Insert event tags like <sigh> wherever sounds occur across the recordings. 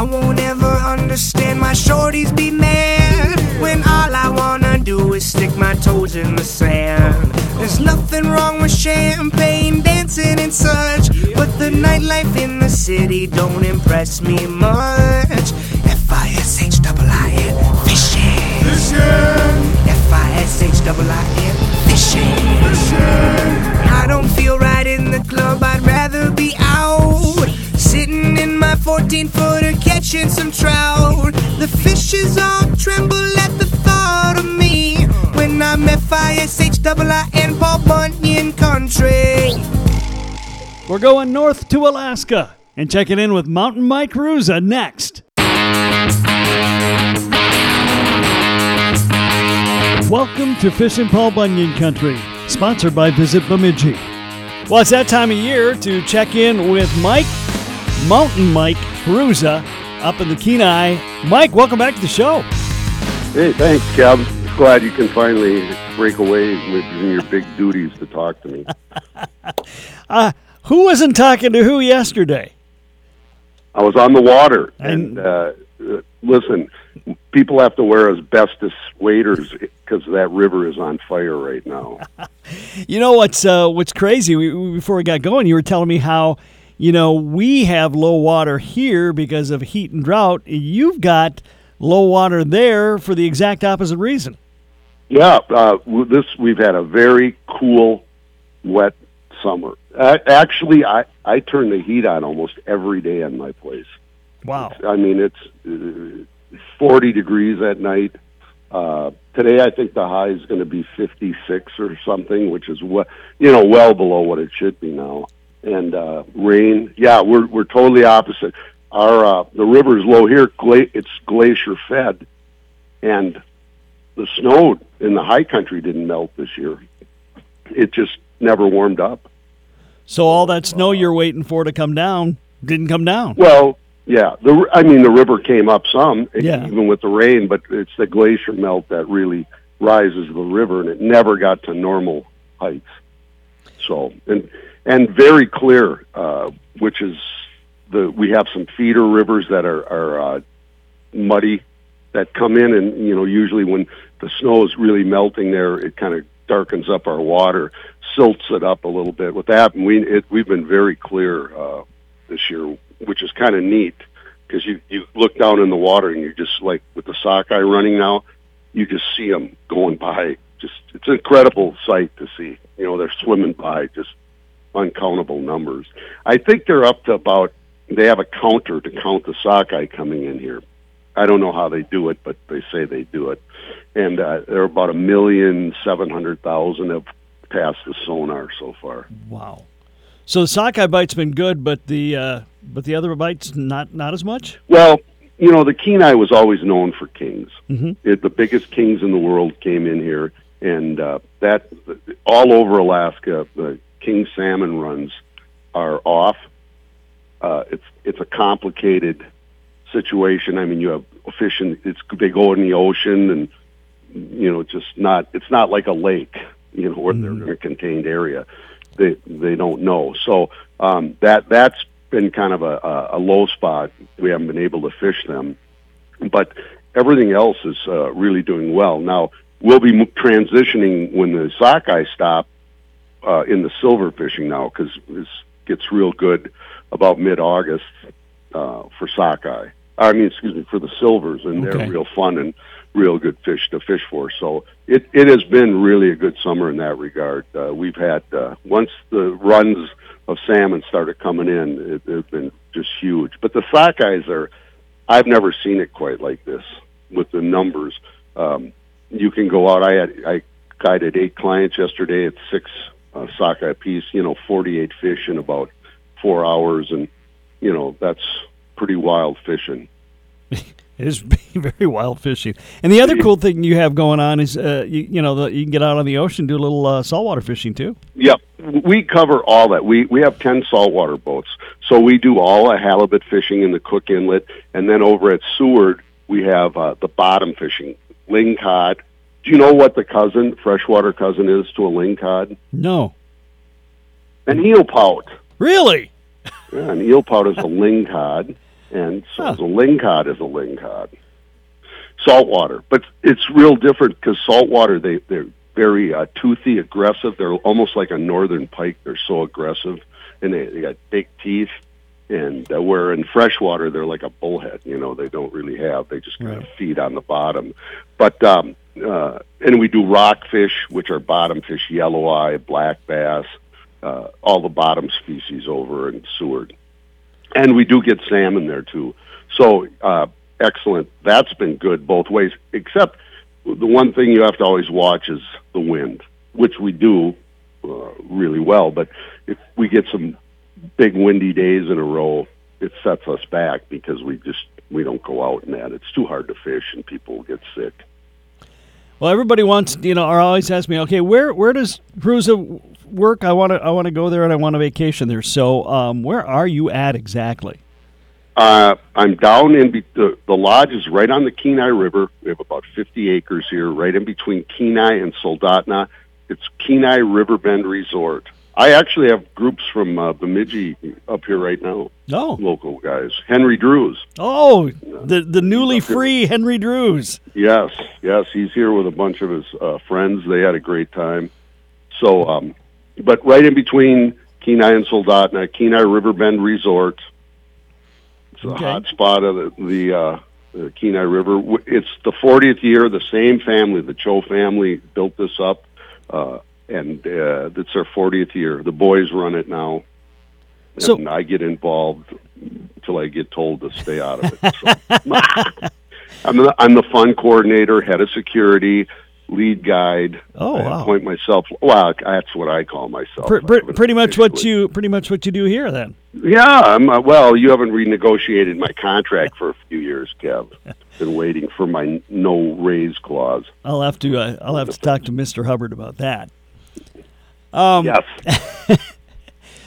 I won't ever understand my shorties be mad when all I wanna do is stick my toes in the sand. There's nothing wrong with champagne, dancing and such, but the nightlife in the city don't impress me much. F I S H I I N fishing. F I S H I I N fishing. I don't feel right in the club, I'd rather be 14 footer catching some trout. The fishes all tremble at the thought of me when I'm F I S H I N Paul Bunyan country. We're going north to Alaska and checking in with Mountain Mike Hruza next. Welcome to Fishing Paul Bunyan Country, sponsored by Visit Bemidji. Well, it's that time of year to check in with Mike, Mountain Mike Hruza, up in the Kenai. Mike, welcome back to the show. Hey, thanks, Kev. Glad you can finally break away with your big duties to talk to me. <laughs> Uh, who wasn't talking to who yesterday? I was on the water, And- and uh, listen, people have to wear asbestos waders because that river is on fire right now. <laughs> You know what's uh, what's crazy? We- before we got going, you were telling me how you know we have low water here because of heat and drought. You've got low water there for the exact opposite reason. Yeah, uh, this we've had a very cool, wet summer. Uh, actually, I I turn the heat on almost every day in my place. Wow. I mean, it's uh, 40 degrees at night. Uh, today, I think the high is going to be 56 or something, which is what you know, well below what it should be now. And uh, rain, yeah, we're we're totally opposite. Our uh, the river's low here; gla- it's glacier fed, and the snow in the high country didn't melt this year. It just never warmed up. So all that snow you're waiting for to come down didn't come down. Well, yeah. The I mean, the river came up some, Yeah. even with the rain, but it's the glacier melt that really rises the river, and it never got to normal heights. So, and and very clear, uh, which is the we have some feeder rivers that are are uh, muddy that come in, and you know, usually when the snow is really melting there, it kind of darkens up our water, silts it up a little bit. With that, we it, we've been very clear uh, this year, which is kind of neat because you you look down in the water and you just like with the sockeye running now, you just see them going by. Just it's an incredible sight to see. You know, they're swimming by just uncountable numbers. I think they're up to about. They have a counter to count the sockeye coming in here. I don't know how they do it, but they say they do it. And uh, there are about a million seven hundred thousand have passed the sonar so far. Wow. So the sockeye bite's been good, but the uh, but the other bites not not as much. Well, you know, the Kenai was always known for kings. Mhm. It, the biggest kings in the world came in here, and uh, that all over Alaska, the king salmon runs are off. Uh, it's it's a complicated situation. I mean, you have fish and it's they go in the ocean, and you know, just not it's not like a lake, you know, where they're in a contained area. They they don't know. So um, that that's been kind of a, a, a low spot. We haven't been able to fish them, but everything else is uh, really doing well. Now we'll be transitioning when the sockeye stop uh, in the silver fishing now because it gets real good about mid August uh, for sockeye. I mean, excuse me, for the silvers, and Okay. they're real fun and real good fish to fish for. So it it has been really a good summer in that regard. Uh, we've had uh, once the runs of salmon started coming in, it, it's been just huge. But the sockeyes are, I've never seen it quite like this with the numbers. Um, you can go out. I had I guided eight clients yesterday at six uh, sockeye apiece. You know, forty-eight fish in about four hours, and you know that's pretty wild fishing. <laughs> It is <laughs> very wild fishing. And the other cool thing you have going on is, uh, you, you know, the, you can get out on the ocean, do a little uh, saltwater fishing too. Yep, we cover all that. We we have ten saltwater boats, so we do all the halibut fishing in the Cook Inlet, and then over at Seward we have uh, the bottom fishing, lingcod. Do you know what the cousin, freshwater cousin, is to a lingcod? No, An eel pout. really. Yeah, an eel pout is a lingcod, and so Huh. the lingcod is a lingcod. Saltwater, but it's real different because saltwater they they're very uh, toothy, aggressive. They're almost like a northern pike. They're so aggressive, and they, they got big teeth. And uh, where in freshwater they're like a bullhead, you know, they don't really have. They just kind of feed on the bottom. But um, uh, and we do rockfish, which are bottom fish, yellow eye, black bass, uh, all the bottom species over in Seward, and we do get salmon there too. So uh, excellent. That's been good both ways. Except the one thing you have to always watch is the wind, which we do uh, really well. But if we get some big windy days in a row, it sets us back because we just we don't go out in that. It's too hard to fish, and people get sick. Well, everybody wants, you know, or always ask me, okay, where where does Hruza work? I want to I want to go there and I want to vacation there. So, um, where are you at exactly? Uh, I'm down in be- the the lodge is right on the Kenai River. We have about 50 acres here, right in between Kenai and Soldotna. It's Kenai Riverbend Resort. I actually have groups from uh, Bemidji up here right now, Oh, local guys. Henry Drews. oh, the the newly free Henry Drews. Yes, yes, he's here with a bunch of his uh, friends. They had a great time. So, um, but right in between Kenai and Soldotna, Kenai Riverbend Resort. It's a Okay. hot spot of the, the, uh, the Kenai River. It's the 40th year. The same family, the Cho family, built this up, uh, and uh, it's our 40th year. The boys run it now, and So- I get involved until I get told to stay out of it. <laughs> So. <laughs> I'm the, I'm the fun coordinator, head of security, lead guide. Oh, I wow. appoint myself. Well, that's what I call myself. Pr- I pretty much what you pretty much what you do here then. Yeah, I'm. Uh, well, you haven't renegotiated my contract for a few years, Kev. <laughs> Been waiting for my no raise clause. I'll have to uh, I'll have to talk to Mr. Hubbard about that. Um, yes. <laughs>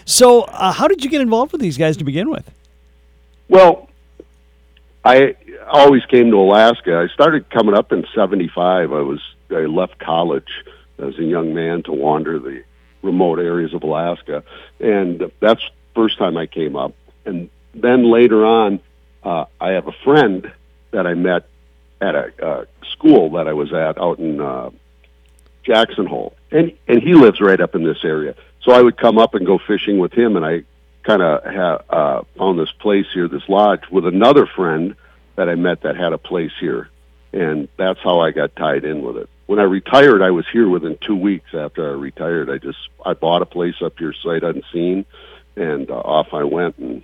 So, uh, how did you get involved with these guys to begin with? Well, I always came to Alaska. I started coming up in '75. I was I left college as a young man to wander the remote areas of Alaska, and that's the first time I came up. And then later on, uh, I have a friend that I met at a uh, school that I was at out in uh, Jackson Hole, and and he lives right up in this area. So I would come up and go fishing with him, and I kind of uh, found this place here, this lodge, with another friend that I met that had a place here, and that's how I got tied in with it. When I retired, I was here within two weeks after I retired. I just I bought a place up here, sight unseen, and uh, off I went, and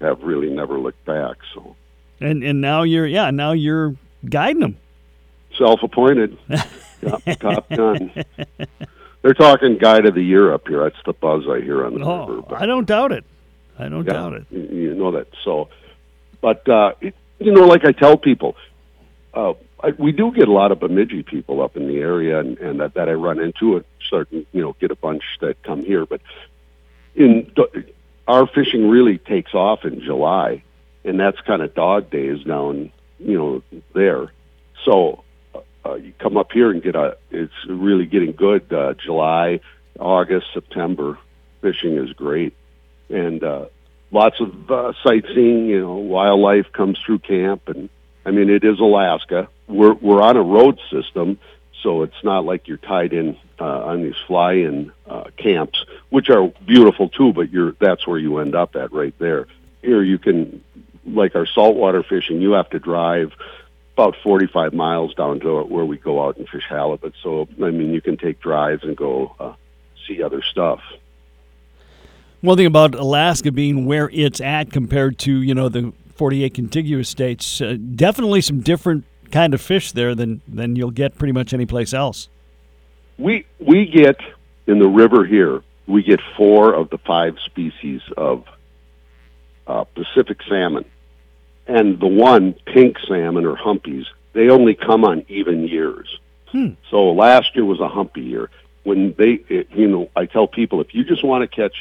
have really never looked back. So And and now you're yeah now you're guiding them. Self-appointed, <laughs> yeah, top gun. They're talking guide of the year up here. That's the buzz I hear on the river. Oh, but- I don't doubt it. I don't Yeah, doubt it. You know that. So, but uh, it, you know, like I tell people, uh, I, we do get a lot of Bemidji people up in the area, and, and that, that I run into it. Certain, you know, get a bunch that come here, but in our fishing really takes off in July, and that's kind of dog days down, you know, there. So uh, you come up here and get a. It's really getting good. Uh, July, August, September fishing is great, and uh, lots of uh, sightseeing. You know, wildlife comes through camp, and I mean it is Alaska. We're we're on a road system, so it's not like you're tied in uh, on these fly-in uh, camps, which are beautiful too. But you're that's where you end up at right there. Here you can, like our saltwater fishing, you have to drive about 45 miles down to where we go out and fish halibut. So I mean, you can take drives and go uh, see other stuff. One thing about Alaska being where it's at compared to you know the 48 contiguous states, uh, definitely some different kind of fish there than than you'll get pretty much any place else. We we get in the river here. We get four of the five species of uh, Pacific salmon, and the one pink salmon or humpies. They only come on even years. Hmm. So last year was a humpy year. When they, it, you know, I tell people if you just want to catch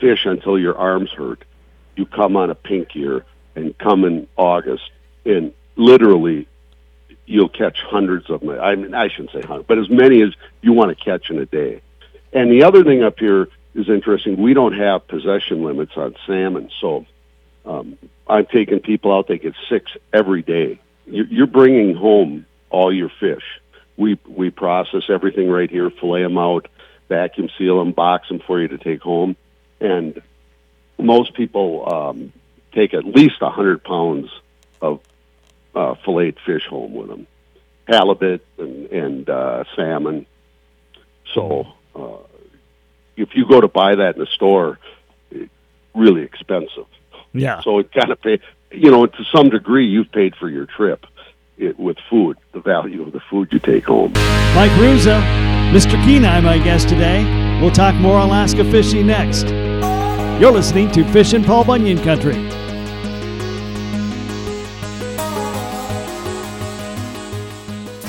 fish until your arms hurt, you come on a pink year and come in August, and literally you'll catch hundreds of them. I mean, I shouldn't say hundreds, but as many as you want to catch in a day. And the other thing up here is interesting. We don't have possession limits on salmon, so Um, I'm taking people out; they get six every day. You- You're bringing home all your fish. We we process everything right here, fillet them out, vacuum seal them, box them for you to take home, and most people um, take at least a hundred pounds of uh, filleted fish home with them, halibut and, and uh, salmon. So uh, if you go to buy that in the store, really expensive. Yeah. So it kind of pay, you know, to some degree, you've paid for your trip it, with food, the value of the food you take home. Mike Hruza, Mr. Kenai, my guest today. We'll talk more Alaska fishing next. You're listening to Fishin' Paul Bunyan Country.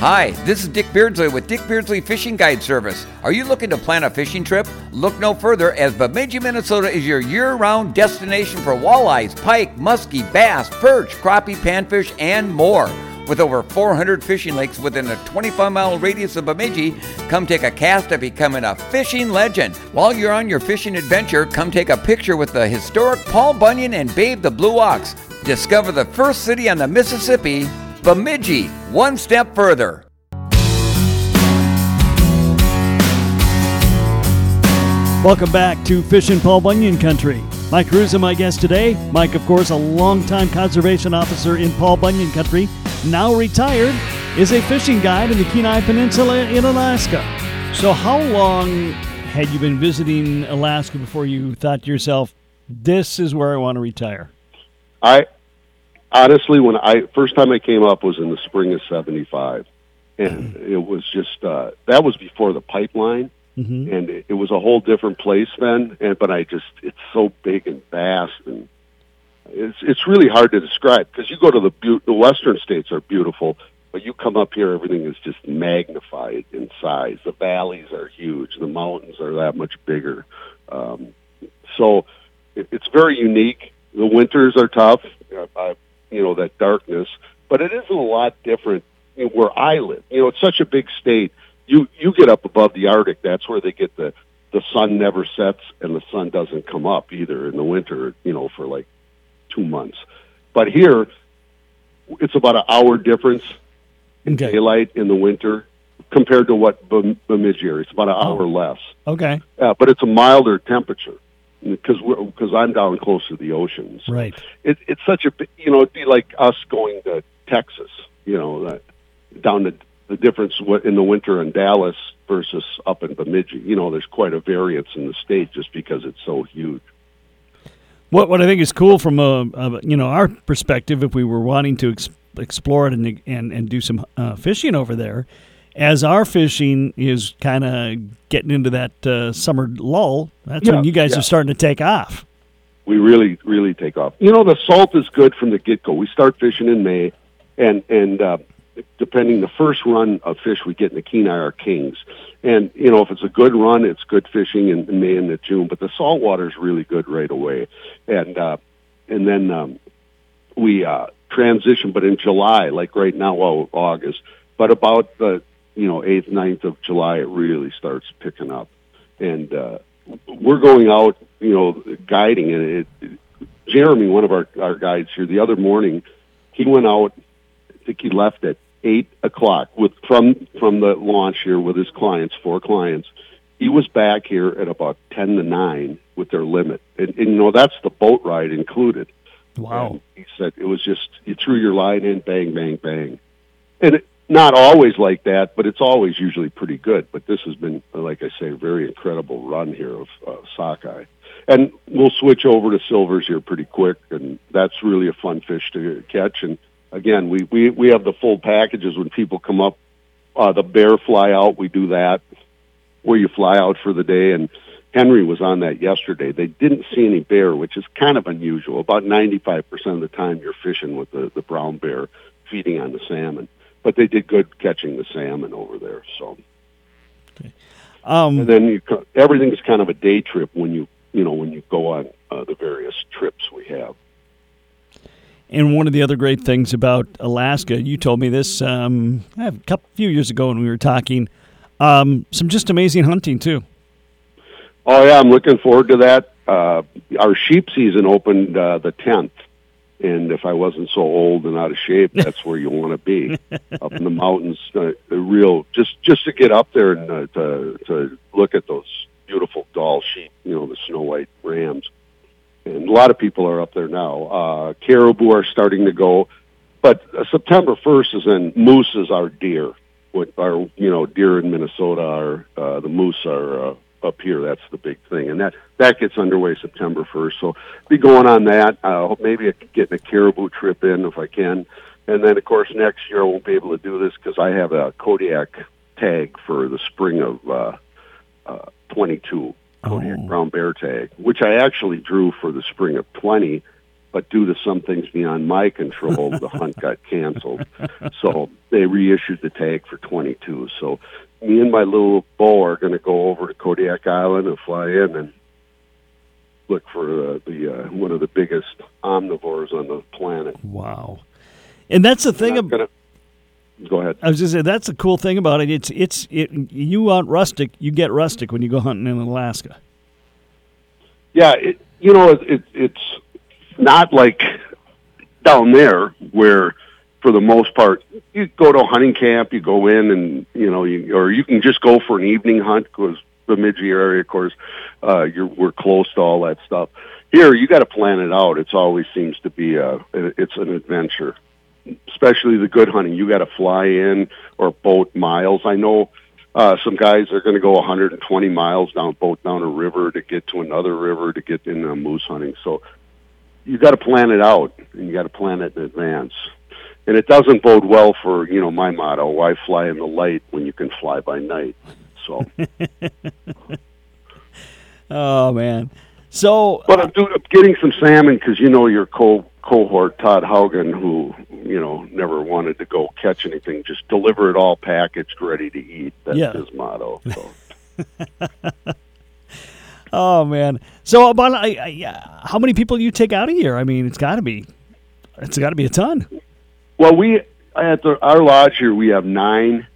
Hi, this is Dick Beardsley with Dick Beardsley Fishing Guide Service. Are you looking to plan a fishing trip? Look no further as Bemidji, Minnesota is your year-round destination for walleyes, pike, muskie, bass, perch, crappie, panfish, and more. With over 400 fishing lakes within a 25 mile radius of Bemidji, come take a cast at becoming a fishing legend. While you're on your fishing adventure, come take a picture with the historic Paul Bunyan and Babe the Blue Ox. Discover the first city on the Mississippi, Bemidji, one step further. Welcome back to Fishin' Paul Bunyan Country. Mike Hruza, my guest today. Mike, of course, a longtime conservation officer in Paul Bunyan Country, now retired, is a fishing guide in the Kenai Peninsula in Alaska. So, how long had you been visiting Alaska before you thought to yourself, this is where I want to retire? I honestly, when I first time I came up was in the spring of '75, and it was just uh, that was before the pipeline, Mm-hmm. and it, it was a whole different place then. And but I just it's so big and vast, and it's it's really hard to describe because you go to the beau- the western states are beautiful, but you come up here, everything is just magnified in size. The valleys are huge, the mountains are that much bigger. Um, so it, it's very unique. The winters are tough, uh, uh, you know, that darkness, but it isn't a lot different you know, where I live. You know, it's such a big state. You you get up above the Arctic, that's where they get the the sun never sets and the sun doesn't come up either in the winter. You know, for like two months. But here, it's about an hour difference in Okay. daylight in the winter compared to what Bem- Bemidji area. It's about an hour less. Okay. Uh, but it's a milder temperature because we're because I'm down close to the ocean. So Right. it, it's such a you know it'd be like us going to Texas. You know, that, down to the difference in the winter in Dallas versus up in Bemidji. You know, there's quite a variance in the state just because it's so huge. What what I think is cool from a, a you know our perspective, if we were wanting to ex- explore it and and and do some uh, fishing over there, as our fishing is kind of getting into that uh, summer lull, that's Yeah, when you guys yeah. are starting to take off. we really really take off. You know, the salt is good from the get go. We start fishing in May, and and uh, depending the first run of fish we get in the Kenai are kings. And you know, if it's a good run, it's good fishing in, in May and the June. But the salt water is really good right away, and uh, and then um, we uh, transition. But in July, like right now, well, August, but about the you know eighth, 9th of July, it really starts picking up, and uh, we're going out, you know, guiding, and it, it, Jeremy, one of our our guides here, the other morning, he went out. I think he left at eight o'clock with from from the launch here with his clients, four clients. He was back here at about ten to nine with their limit, and, and you know that's the boat ride included. Wow. And he said it was just you threw your line in, bang, bang, bang, and it, not always like that, but it's always usually pretty good. But this has been, like I say, a very incredible run here of uh, sockeye, and we'll switch over to silvers here pretty quick, and that's really a fun fish to catch. And again, we we we have the full packages when people come up. Uh, the bear fly out, we do that, where you fly out for the day and Henry was on that yesterday. They didn't see any bear, which is kind of unusual. About 95% of the time you're fishing with the, the brown bear feeding on the salmon. But they did good catching the salmon over there. So, Um, and then you, everything's kind of a day trip when you, you know, when you go on uh, the various trips we have. And one of the other great things about Alaska, you told me this um, a couple few years ago when we were talking. Um, some just amazing hunting too. Oh yeah, I'm looking forward to that. uh, our sheep season opened uh, the tenth, and if I wasn't so old and out of shape, that's where you want to be, <laughs> up in the mountains. Uh, the real just just to get up there and uh, to to look at those beautiful Dall sheep, you know, the snow white rams. And a lot of people are up there now. Uh, caribou are starting to go, but uh, September first is when moose is our deer. What are you know deer in Minnesota are uh, the moose are uh, up here. That's the big thing, and that that gets underway September first. So be going on that. Uh, hope maybe I could get a caribou trip in if I can, and then of course next year I won't be able to do this because I have a Kodiak tag for the spring of uh, uh, 22 Kodiak Oh. brown bear tag, which I actually drew for the spring of 20. But due to some things beyond my control, the hunt got canceled. <laughs> So they reissued the tag for 22. So me and my little bow are going to go over to Kodiak Island and fly in and look for uh, the uh, one of the biggest omnivores on the planet. Wow. And that's the thing. I'm Ab- gonna- go ahead. I was just saying that's the cool thing about it. It's it's it. You want rustic, you get rustic when you go hunting in Alaska. Yeah, it, you know, it, it, it's not like down there where, for the most part, you go to a hunting camp, you go in, and you know, you, or you can just go for an evening hunt because Bemidji area, of course, uh, you're we're close to all that stuff. Here, you got to plan it out. It's always seems to be a, it's an adventure, especially the good hunting. You got to fly in or boat miles. I know uh, some guys are going to go 120 miles down boat down a river to get to another river to get in uh, moose hunting. So you got to plan it out and you got to plan it in advance. And it doesn't bode well for you know my motto: why fly in the light when you can fly by night? So, <laughs> Oh man. So but I'm, do, I'm getting some salmon because you know your co cohort Todd Haugen, who you know never wanted to go catch anything, just deliver it all packaged, ready to eat. That's Yeah. his motto. So. <laughs> oh man. So about I, I, how many people do you take out a year? I mean, it's got to be it's got to be a ton. Well, we at the, our lodge here we have nine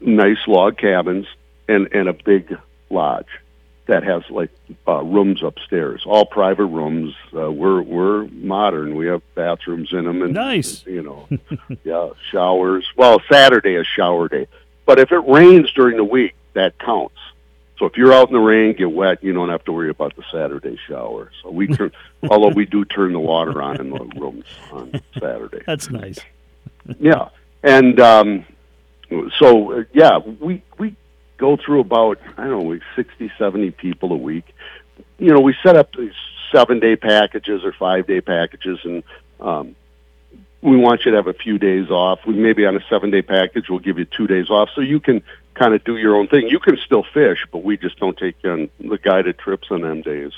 nice log cabins and and a big lodge that has like uh, rooms upstairs, all private rooms. Uh, we're we're modern. We have bathrooms in them and Nice. you know, <laughs> yeah, showers. Well, Saturday is shower day, but if it rains during the week, that counts. So if you're out in the rain, get wet, you don't have to worry about the Saturday shower. So we turn, <laughs> although we do turn the water on in the rooms on Saturday That's nice. Yeah. And um so yeah we we go through about i don't know like 60 70 people a week. You know we set up these seven day packages or five day packages and um we want you to have a few days off. We maybe on a seven day package we'll give you two days off. So you can kind of do your own thing. You can still fish but we just don't take you on the guided trips on them days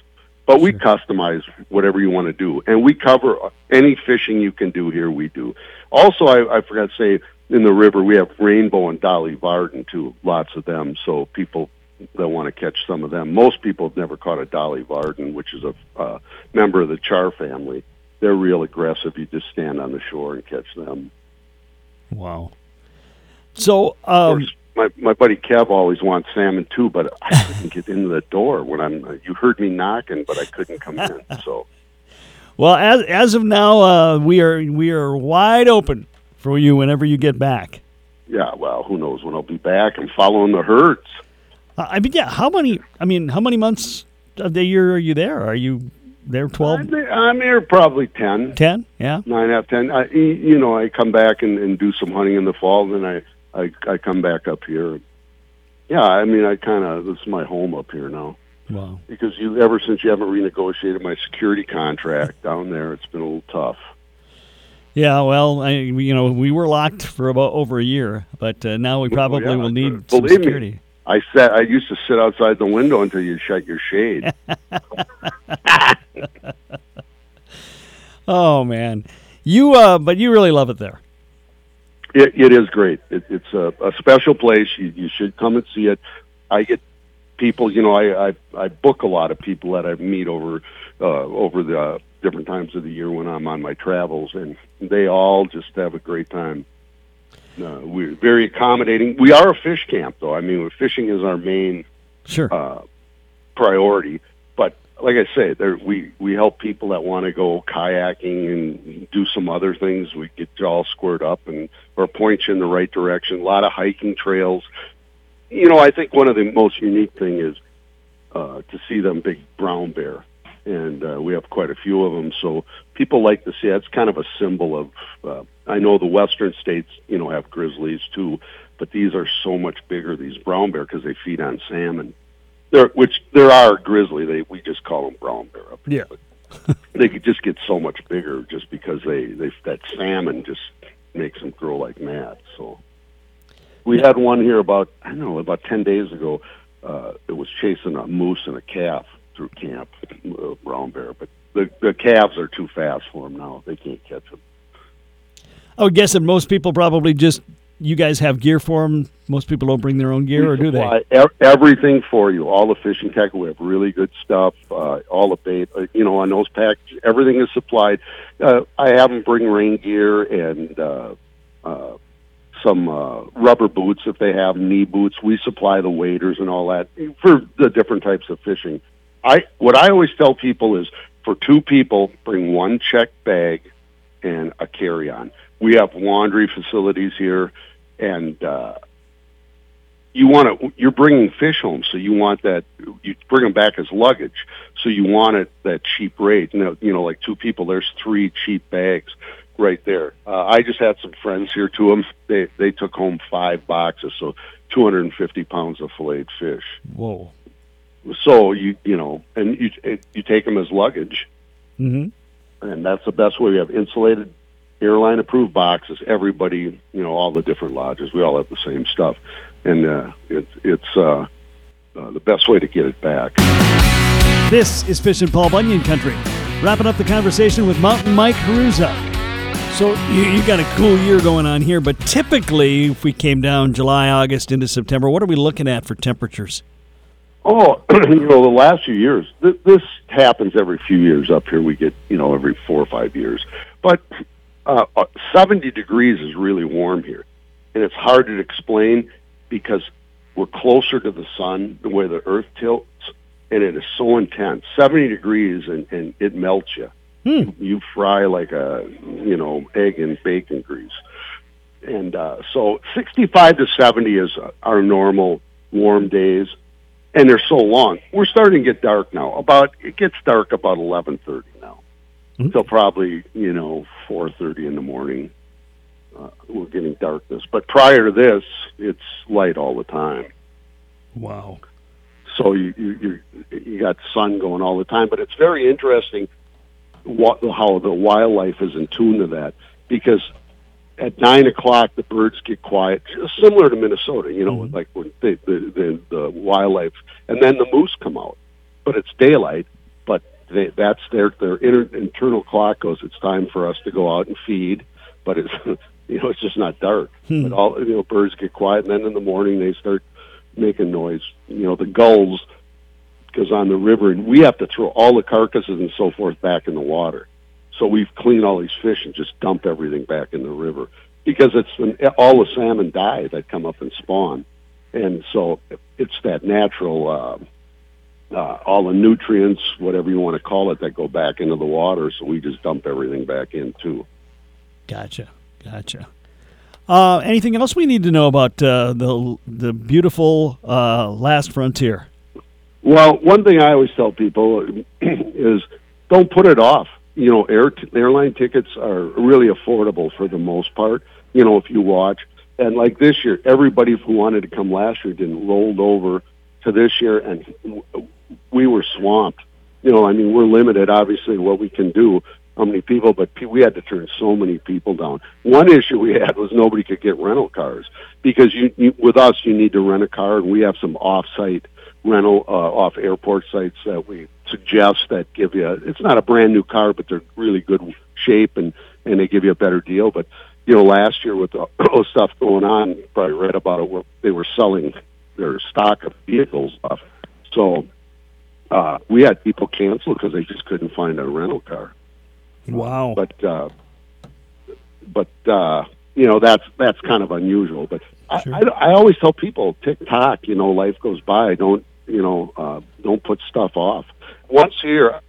but we customize whatever you want to do and we cover any fishing you can do here we do also, I, I forgot to say, in the river we have rainbow and dolly varden too. Lots of them, so people that want to catch some of them. Most people have never caught a dolly varden, which is a uh, member of the char family. They're real aggressive. You just stand on the shore and catch them. Wow. So um, my my buddy Kev always wants salmon too, but I couldn't get into the door when I'm. You heard me knocking, but I couldn't come in. So well as as of now, uh, we are we are wide open for you whenever you get back. yeah, well, who knows when I'll be back? I'm following the herds. Uh, I mean, yeah. How many? I mean, how many months of the year are you there? Are you there 12, I'm, I'm here probably ten. 10? Yeah. nine out of ten. I, you know, I come back and, and do some hunting in the fall, and then I, I, I come back up here. Yeah, I mean, I kind of this is my home up here now Wow. because you ever since you haven't renegotiated my security contract down there, it's been a little tough. Yeah. Well, I, you know, we were locked for about over a year, but uh, now we probably yeah, will need some me. security. I sat. I used to sit outside the window until you shut your shade. <laughs> <laughs> Oh man, you. Uh, but you really love it there. It, it is great. It, it's a, a special place. You, you should come and see it. I get people. You know, I, I I book a lot of people that I meet over uh, over the uh, different times of the year when I'm on my travels, and they all just have a great time. Uh, we're very accommodating. We are a fish camp, though. I mean, fishing is our main Sure. uh, priority, like I say, there we we help people that want to go kayaking and do some other things. We get you all squared up and or point you in the right direction. A lot of hiking trails. You know, I think one of the most unique thing is uh, to see them big brown bear, and uh, we have quite a few of them. So people like to see. It's kind of a symbol of. Uh, I know the western states, you know, have grizzlies too, but these are so much bigger. These brown bear because they feed on salmon there, which there are grizzly. They we just call them brown bear up here. Yeah. But they could just get so much bigger just because they they that salmon just makes them grow like mad. So we had one here about I don't know about ten days ago. Uh, it was chasing a moose and a calf through camp, uh, brown bear. But the the calves are too fast for them now. They can't catch them. I would guess that most people probably just you guys have gear for them. Most people don't bring their own gear, or do they? Everything for you. All the fishing tackle. We have really good stuff. Uh, all the bait. Uh, you know, on those packs, everything is supplied. Uh, I have them bring rain gear and uh, uh, some uh, rubber boots if they have knee boots. We supply the waders and all that for the different types of fishing. I what I always tell people is for two people, bring one check bag and a carry on. We have laundry facilities here and uh, you want to you're bringing fish home, so you want that you bring them back as luggage, so you want it that cheap rate. You know, you know, like two people, there's three cheap bags right there. Uh, I just had some friends here to them. They they took home five boxes, so 250 pounds of filleted fish. Whoa! So you you know, and you you take them as luggage, mm-hmm. and that's the best way. We have insulated airline approved boxes. Everybody, you know, all the different lodges, we all have the same stuff, and uh, it, it's uh, uh, the best way to get it back. This is Fishin' Paul Bunyan Country. Wrapping up the conversation with Mountain Mike Hruza. So you, you got a cool year going on here, but typically, if we came down July, August into September, what are we looking at for temperatures? Oh, <clears throat> you know, the last few years, th- this happens every few years up here. We get, you know, every four or five years. But uh, uh, 70 degrees is really warm here. And it's hard to explain because we're closer to the sun, the way the earth tilts, and it is so intense. 70 degrees and, and it melts you. Hmm. You fry like a, you know, egg in bacon grease. And uh, so 65 to 70 is our normal warm days, and they're so long. We're starting to get dark now. About it gets dark about 11:30 now until probably you know 4:30 in the morning. Uh, we're getting darkness, but prior to this, it's light all the time. Wow. So you you you, you got sun going all the time, but it's very interesting what how the wildlife is in tune to that because at nine o'clock the birds get quiet, similar to Minnesota. You know, mm-hmm. like when they, the, the the wildlife, and then the moose come out, but it's daylight they, that's their their inner, internal clock goes. It's time for us to go out and feed, but it's <laughs> you know it's just not dark. Hmm. But all you know, birds get quiet, and then in the morning they start making noise. You know, the gulls because on the river, and we have to throw all the carcasses and so forth back in the water. So we clean all these fish and just dump everything back in the river because it's when all the salmon die that come up and spawn, and so it's that natural. Uh, uh, all the nutrients, whatever you want to call it, that go back into the water. So we just dump everything back in too. Gotcha, gotcha. Uh, anything else we need to know about uh, the the beautiful uh, last frontier? Well, one thing I always tell people <clears throat> is don't put it off. You know, air t- airline tickets are really affordable for the most part. You know, if you watch, and like this year, everybody who wanted to come last year didn't rolled over to this year, and we were swamped. You know, I mean, we're limited, obviously, what we can do, how many people, but we had to turn so many people down. One issue we had was nobody could get rental cars because you, you with us, you need to rent a car, and we have some off-site rental uh, off airport sites that we suggest that give you. A, it's not a brand new car, but they're really good shape and and they give you a better deal. But you know, last year with the <clears throat> stuff going on, you probably read about it. Where they were selling their stock of vehicles off. So uh, we had people cancel because they just couldn't find a rental car. Wow. But uh, but uh, you know that's that's kind of unusual. But sure. I, I, I always tell people tick tock. You know, life goes by. Don't you know? Uh, don't put stuff off. once here,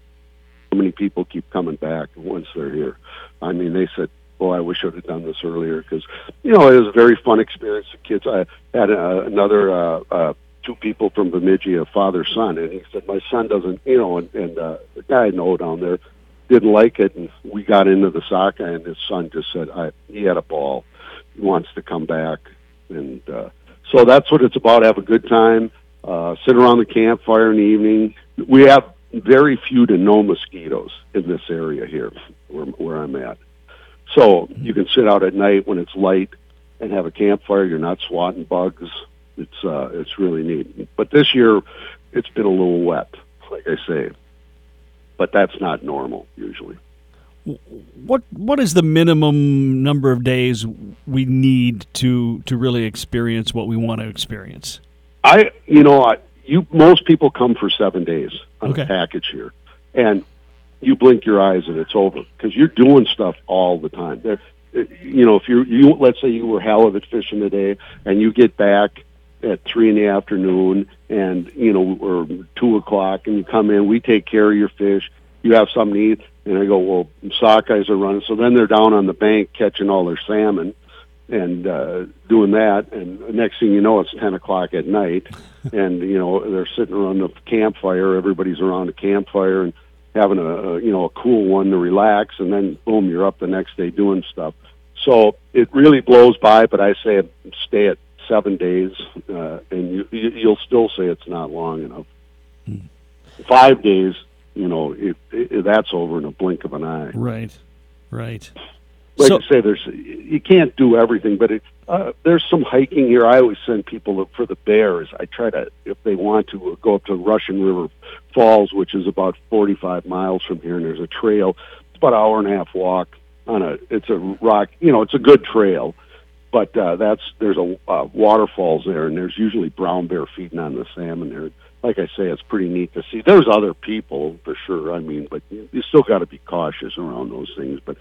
so many people keep coming back once they're here. I mean, they said, "Oh, I wish I'd have done this earlier," because you know it was a very fun experience. The kids, I had uh, another uh, uh, two people from Bemidji, a father son, and he said, "My son doesn't," you know, and, and uh, the guy I know down there didn't like it, and we got into the soccer, and his son just said, "I he had a ball, he wants to come back," and uh, so that's what it's about. Have a good time, uh, sit around the campfire in the evening. We have very few to no mosquitoes in this area here, where, where I'm at. So you can sit out at night when it's light and have a campfire. You're not swatting bugs. It's uh, it's really neat. But this year, it's been a little wet, like I say. But that's not normal usually. What what is the minimum number of days we need to to really experience what we want to experience? I, you know, I, you most people come for seven days on Okay. a package here, and you blink your eyes and it's over because you're doing stuff all the time. There, you know, if you you let's say you were halibut fishing today and you get back at three in the afternoon and you know or two o'clock and you come in, we take care of your fish. You have something to eat, and I go, well, sockeyes are running. So then they're down on the bank catching all their salmon and uh, doing that. And the next thing you know, it's ten o'clock at night, <laughs> and you know they're sitting around the campfire. Everybody's around the campfire and having a, a you know a cool one to relax, and then boom, you're up the next day doing stuff. So it really blows by. But I say stay at seven days, uh, and you, you you'll still say it's not long enough. Five days, you know, it, it, that's over in a blink of an eye Right, right. like So- I say, there's you can't do everything, but it, uh, there's some hiking here. I always send people for the bears. I try to, if they want to, go up to Russian River Falls, which is about 45 miles from here, and there's a trail. It's about an hour and a half walk on a. It's a rock. You know, it's a good trail, but uh, that's there's a uh, waterfalls there, and there's usually brown bear feeding on the salmon there. Like I say, it's pretty neat to see. There's other people for sure. I mean, but you, you still got to be cautious around those things. But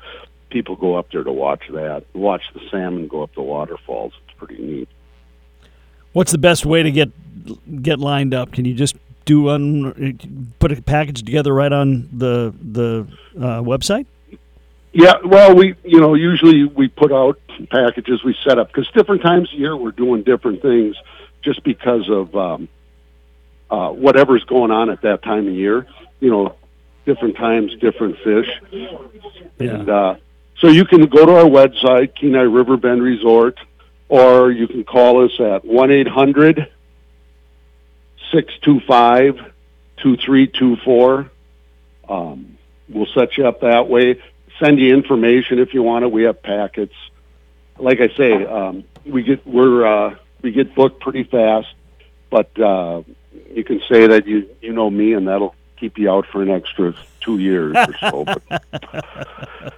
people go up there to watch that, watch the salmon go up the waterfalls. It's pretty neat. What's the best way to get get lined up? Can you just do on put a package together right on the the uh, website? Yeah, well, we you know usually we put out packages we set up because different times of year we're doing different things just because of um, uh, whatever's going on at that time of year. You know, different times, different fish. And uh, so you can go to our website, Kenai River Bend Resort, or you can call us at 1 eight hundred six two five two three two four. Um, We'll set you up that way. Send you information if you want it. We have packets. Like I say, um, we get we're uh, we get booked pretty fast, but uh, you can say that you you know me, and that'll keep you out for an extra two years or so. But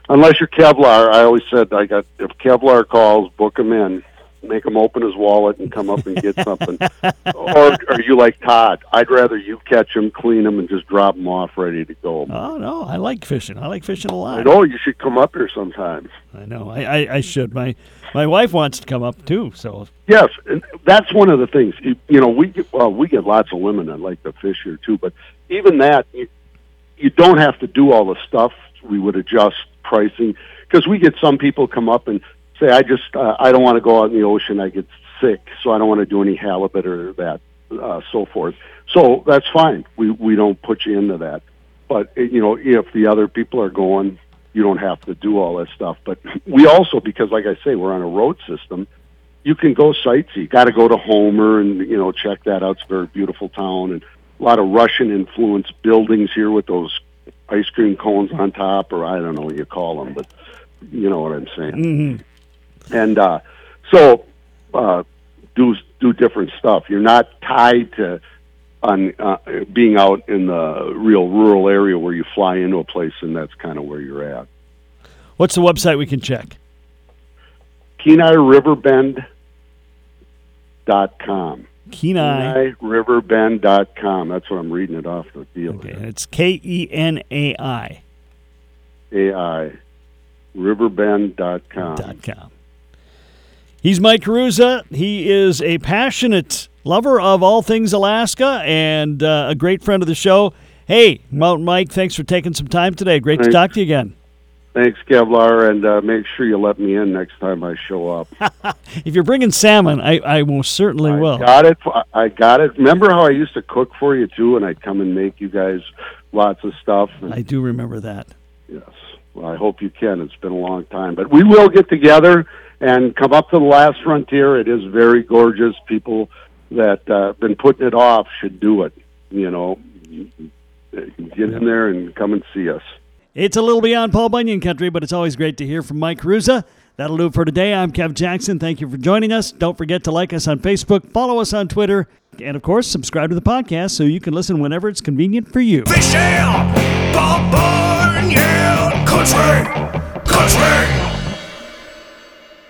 <laughs> unless you're Kevlar, I always said I got if Kevlar calls, book him in, make him open his wallet and come up and get <laughs> something. or are you like Todd? I'd rather you catch him, clean him, and just drop him off ready to go. Oh no, I like fishing. I like fishing a lot. I know you should come up here sometime. I know. I, I, I should. My my wife wants to come up too. So Yes, and that's one of the things. You, you know, we get well, we get lots of women that like to fish here too. But even that, you, you don't have to do all the stuff. We would adjust pricing because we get some people come up and say, "I just uh, I don't want to go out in the ocean. I get sick, so I don't want to do any halibut or that, uh, so forth." So that's fine. We we don't put you into that. But uh, you know, if the other people are going, you don't have to do all that stuff. But <laughs> we also, because like I say, we're on a road system you can go sightsee. Got to go to Homer and you know check that out. It's a very beautiful town and a lot of Russian influenced buildings here with those ice cream cones on top, or I don't know what you call them, but you know what I'm saying. And uh, so uh, do do different stuff. You're not tied to on uh, being out in the real rural area where you fly into a place and that's kind of where you're at. what's the website we can check? Kenai Riverbend dot com. Kenai. KenaiRiverbend.com. That's what I'm reading it off the deal. Okay, it's K E N A I AI. Riverbend.com. dot com. He's Mike Hruza. He is a passionate lover of all things Alaska and uh, a great friend of the show. Hey, Mountain Mike, thanks for taking some time today. Great to talk to you again. Thanks, Kevlar, and uh, make sure you let me in next time I show up. <laughs> If you're bringing salmon, I, I most certainly I will. got it. I got it. Remember how I used to cook for you too, and I'd come and make you guys lots of stuff. And, I do remember that. yes. Well, I hope you can. It's been a long time, but we will get together and come up to the last frontier. It is very gorgeous. People that uh, been putting it off should do it. You know, get in there and come and see us. It's a little beyond Paul Bunyan country, but it's always great to hear from Mike Hruza. That'll do it for today. I'm Kev Jackson. Thank you for joining us. Don't forget to like us on Facebook, follow us on Twitter, and of course, subscribe to the podcast so you can listen whenever it's convenient for you. Fishing, Bob Bunyan, country, country.